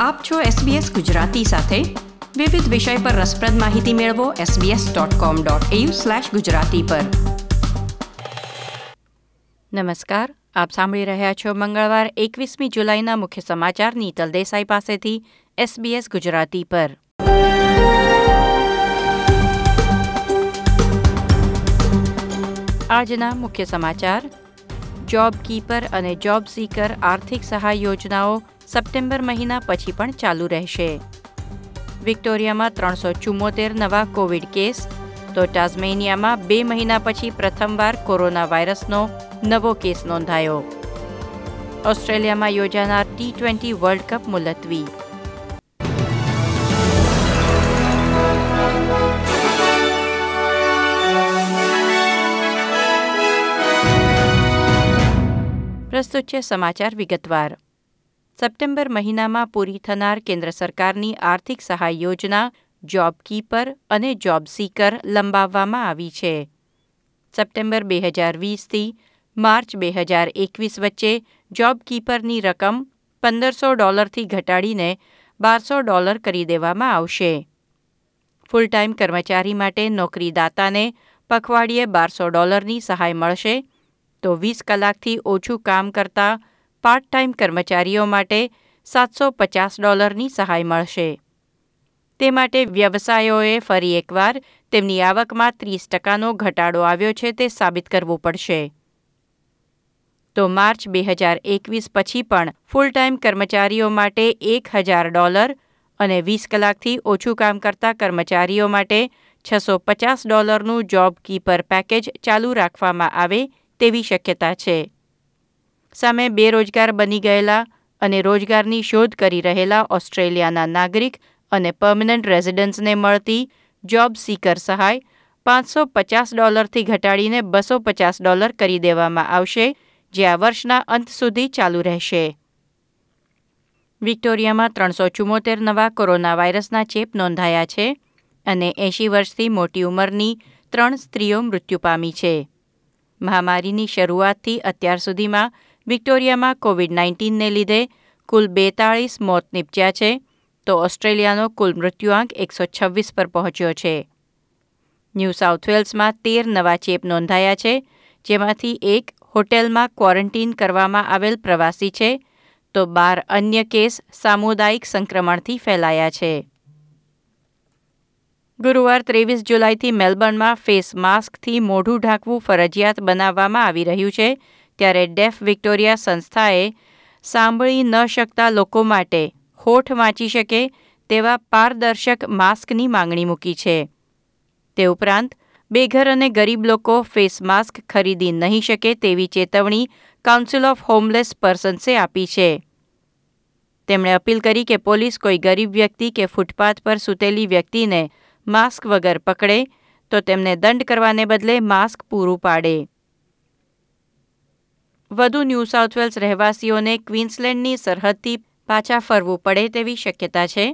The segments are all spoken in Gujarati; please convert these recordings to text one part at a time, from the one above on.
આપ છો SBS ગુજરાતી સાથે. વિવિધ વિષય પર રસપ્રદ માહિતી મેળવો sbs.com.au/gujarati પર. નમસ્કાર, આપ સાંભળી રહ્યા છો મંગળવાર એકવીસમી જુલાઈના મુખ્ય સમાચાર નીતલ દેસાઈ પાસેથી SBS ગુજરાતી પર. આજના મુખ્ય સમાચાર જોબ કીપર અને જોબ સીકર આર્થિક સહાય યોજનાઓ સપ્ટેમ્બર મહિના પછી પણ ચાલુ રહેશે. વિક્ટોરિયામાં ત્રણસો ચુમ્મોતેર નવા કોવિડ કેસ, તો ટાઝમેનિયામાં બે મહિના પછી પ્રથમવાર કોરોના વાયરસનો નવો કેસ નોંધાયો. ઓસ્ટ્રેલિયામાં યોજાનાર ટી ટ્વેન્ટી વર્લ્ડ કપ મુલતવી. પ્રસ્તુત છે સમાચાર વિગતવાર. સપ્ટેમ્બર મહિનામાં પૂરી થનાર કેન્દ્ર સરકારની આર્થિક સહાય યોજના જોબ કીપર અને જોબ સીકર લંબાવવામાં આવી છે. સપ્ટેમ્બર બે હજાર વીસથી માર્ચ બે હજાર એકવીસ વચ્ચે જોબ કીપરની રકમ પંદરસો ડોલરથી ઘટાડીને બારસો ડોલર કરી દેવામાં આવશે. ફૂલ ટાઈમ કર્મચારી માટે નોકરીદાતાને પખવાડિયે બારસો ડોલરની સહાય મળશે, તો વીસ કલાકથી ઓછું કામ કરતા પાર્ટ ટાઈમ કર્મચારીઓ માટે સાતસો પચાસ ડોલરની સહાય મળશે. તે માટે વ્યવસાયોએ ફરી એકવાર તેમની આવકમાં ત્રીસ ટકાનો ઘટાડો આવ્યો છે તે સાબિત કરવું પડશે. તો માર્ચ બે હજાર એકવીસ પછી પણ ફૂલ ટાઈમ કર્મચારીઓ માટે એક હજાર ડોલર અને વીસ કલાકથી ઓછું કામ કરતા કર્મચારીઓ માટે છસો પચાસ ડોલરનું જોબ કીપર પેકેજ ચાલુ રાખવામાં આવે તેવી શક્યતા છે. સામે બેરોજગાર બની ગયેલા અને રોજગારની શોધ કરી રહેલા ઓસ્ટ્રેલિયાના નાગરિક અને પર્મનન્ટ રેઝિડન્ટ્સને મળતી જોબ સીકર સહાય પાંચસો પચાસ ડોલરથી ઘટાડીને બસો પચાસ ડોલર કરી દેવામાં આવશે, જે આ વર્ષના અંત સુધી ચાલુ રહેશે. વિક્ટોરિયામાં ત્રણસો ચુમ્મોતેર નવા કોરોના વાયરસના ચેપ નોંધાયા છે અને એંશી વર્ષથી મોટી ઉંમરની ત્રણ સ્ત્રીઓ મૃત્યુ પામી છે. મહામારીની શરૂઆતથી અત્યાર સુધીમાં વિક્ટોરિયામાં કોવિડ નાઇન્ટીનને લીધે કુલ બેતાળીસ મોત નીપજ્યા છે, તો ઓસ્ટ્રેલિયાનો કુલ મૃત્યુઆંક એકસો છવ્વીસ પર પહોંચ્યો છે. ન્યૂ સાઉથ વેલ્સમાં તેર નવા ચેપ નોંધાયા છે, જેમાંથી એક હોટેલમાં ક્વોરન્ટીન કરવામાં આવેલ પ્રવાસી છે, તો બાર અન્ય કેસ સામુદાયિક સંક્રમણથી ફેલાયા છે. ગુરુવાર ત્રેવીસ જુલાઈથી મેલબર્નમાં ફેસ માસ્કથી મોઢું ઢાંકવું ફરજિયાત બનાવવામાં આવી રહ્યું છે ત્યારે ડેફ વિક્ટોરિયા સંસ્થાએ સાંભળી ન શકતા લોકો માટે હોઠ વાંચી શકે તેવા પારદર્શક માસ્કની માંગણી મૂકી છે. તે ઉપરાંત, બેઘર અને ગરીબ લોકો ફેસ માસ્ક ખરીદી નહીં શકે તેવી ચેતવણી કાઉન્સિલ ઓફ હોમલેસ પર્સન્સે આપી છે. તેમણે અપીલ કરી કે પોલીસ કોઈ ગરીબ વ્યક્તિ કે ફૂટપાથ પર સૂતેલી વ્યક્તિને માસ્ક વગર પકડે તો તેમને દંડ કરવાને બદલે માસ્ક પૂરું પાડે. વધુ ન્યૂ સાઉથ વેલ્સ રહેવાસીઓને ક્વીન્સલેન્ડની સરહદથી પાછા ફરવું પડે તેવી શક્યતા છે.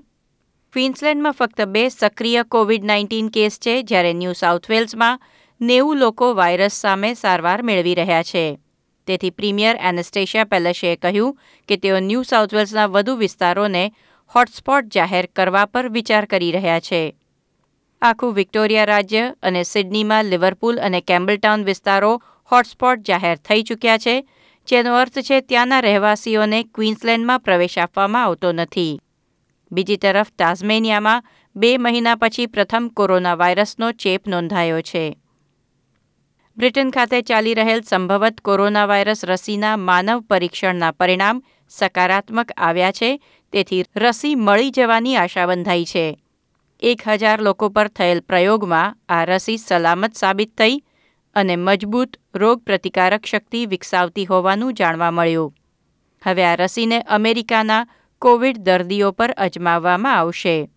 ક્વીન્સલેન્ડમાં ફક્ત બે સક્રિય કોવિડ નાઇન્ટીન કેસ છે, જ્યારે ન્યૂ સાઉથ વેલ્સમાં નેવું લોકો વાયરસ સામે સારવાર મેળવી રહ્યા છે. તેથી પ્રીમિયર એનેસ્ટેશિયા પેલેશે કહ્યું કે તેઓ ન્યૂ સાઉથ વેલ્સના વધુ વિસ્તારોને હોટસ્પોટ જાહેર કરવા પર વિચાર કરી રહ્યા છે. આખું વિક્ટોરિયા રાજ્ય અને સિડનીમાં લિવરપુલ અને કેમ્બલટાઉન વિસ્તારો હોટસ્પોટ જાહેર થઈ ચૂક્યા છે, જેનો અર્થ છે ત્યાંના રહેવાસીઓને ક્વીન્સલેન્ડમાં પ્રવેશ આપવામાં આવતો નથી. બીજી તરફ, તાઝમેનિયામાં બે મહિના પછી પ્રથમ કોરોના વાયરસનો ચેપ નોંધાયો છે. બ્રિટન ખાતે ચાલી રહેલ સંભવત કોરોના વાયરસ રસીના માનવ પરીક્ષણના પરિણામ સકારાત્મક આવ્યા છે, તેથી રસી મળી જવાની આશા બંધાઈ છે. એક હજાર લોકો પર થયેલ પ્રયોગમાં આ રસી સલામત સાબિત થઈ અને મજબૂત રોગ પ્રતિકારક શક્તિ વિકસાવતી હોવાનું જાણવા મળ્યું. હવે આ રસીને અમેરિકાના કોવિડ દર્દીઓ પર અજમાવવામાં આવશે.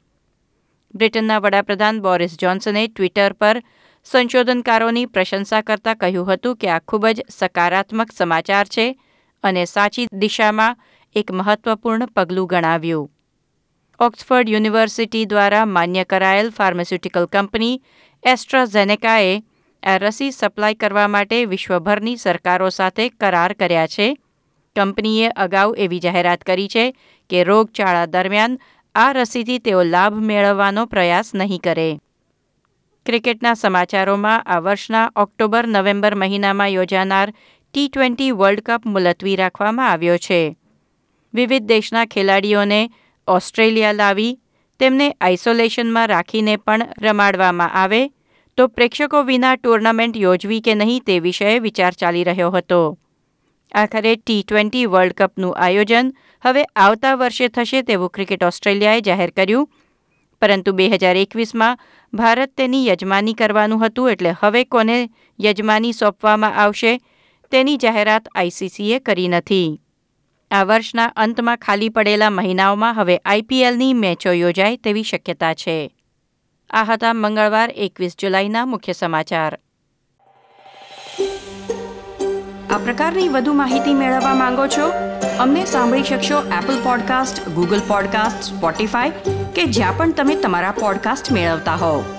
બ્રિટનના વડાપ્રધાન બોરિસ જોન્સને ટ્વિટર પર સંશોધનકારોની પ્રશંસા કરતા કહ્યું હતું કે આ ખૂબ જ સકારાત્મક સમાચાર છે અને સાચી દિશામાં એક મહત્વપૂર્ણ પગલું ગણાવ્યું. ઓક્સફર્ડ યુનિવર્સિટી દ્વારા માન્ય કરાયેલ ફાર્માસ્યુટિકલ કંપની એસ્ટ્રાઝેનેકાએ આ રસી સપ્લાય કરવા માટે વિશ્વભરની સરકારો સાથે કરાર કર્યા છે. કંપનીએ અગાઉ એવી જાહેરાત કરી છે કે રોગચાળા દરમિયાન આ રસીથી તેઓ લાભ મેળવવાનો પ્રયાસ નહીં કરે. ક્રિકેટના સમાચારોમાં આ વર્ષના ઓક્ટોબર નવેમ્બર મહિનામાં યોજાનાર ટી ટ્વેન્ટી વર્લ્ડ કપ મુલતવી રાખવામાં આવ્યો છે. વિવિધ દેશના ખેલાડીઓને ઓસ્ટ્રેલિયા લાવી, તેમને આઇસોલેશનમાં રાખીને પણ રમાડવામાં આવે તો પ્રેક્ષકો વિના ટુર્નામેન્ટ યોજવી કે નહીં તે વિષયે વિચાર ચાલી રહ્યો હતો. આખરે ટી ટ્વેન્ટી વર્લ્ડ કપનું આયોજન હવે આવતા વર્ષે થશે તેવું ક્રિકેટ ઓસ્ટ્રેલિયાએ જાહેર કર્યું. પરંતુ બે હજાર એકવીસમાં ભારત તેની યજમાની કરવાનું હતું એટલે હવે કોને યજમાની સોંપવામાં આવશે તેની જાહેરાત આઈસીસીએ કરી નથી. આ વર્ષના અંતમાં ખાલી પડેલા મહિનાઓમાં હવે આઈપીએલની મેચો યોજાય તેવી શક્યતા છે. આ હતા મંગળવાર એકવીસ જુલાઈના મુખ્ય સમાચાર. આ પ્રકારની વધુ માહિતી મેળવવા માંગો છો? અમને સાંભળી શકશો Apple podcast Google podcast Spotify કે જ્યાં પણ તમે તમારા પોડકાસ્ટ મેળવતા હોવ.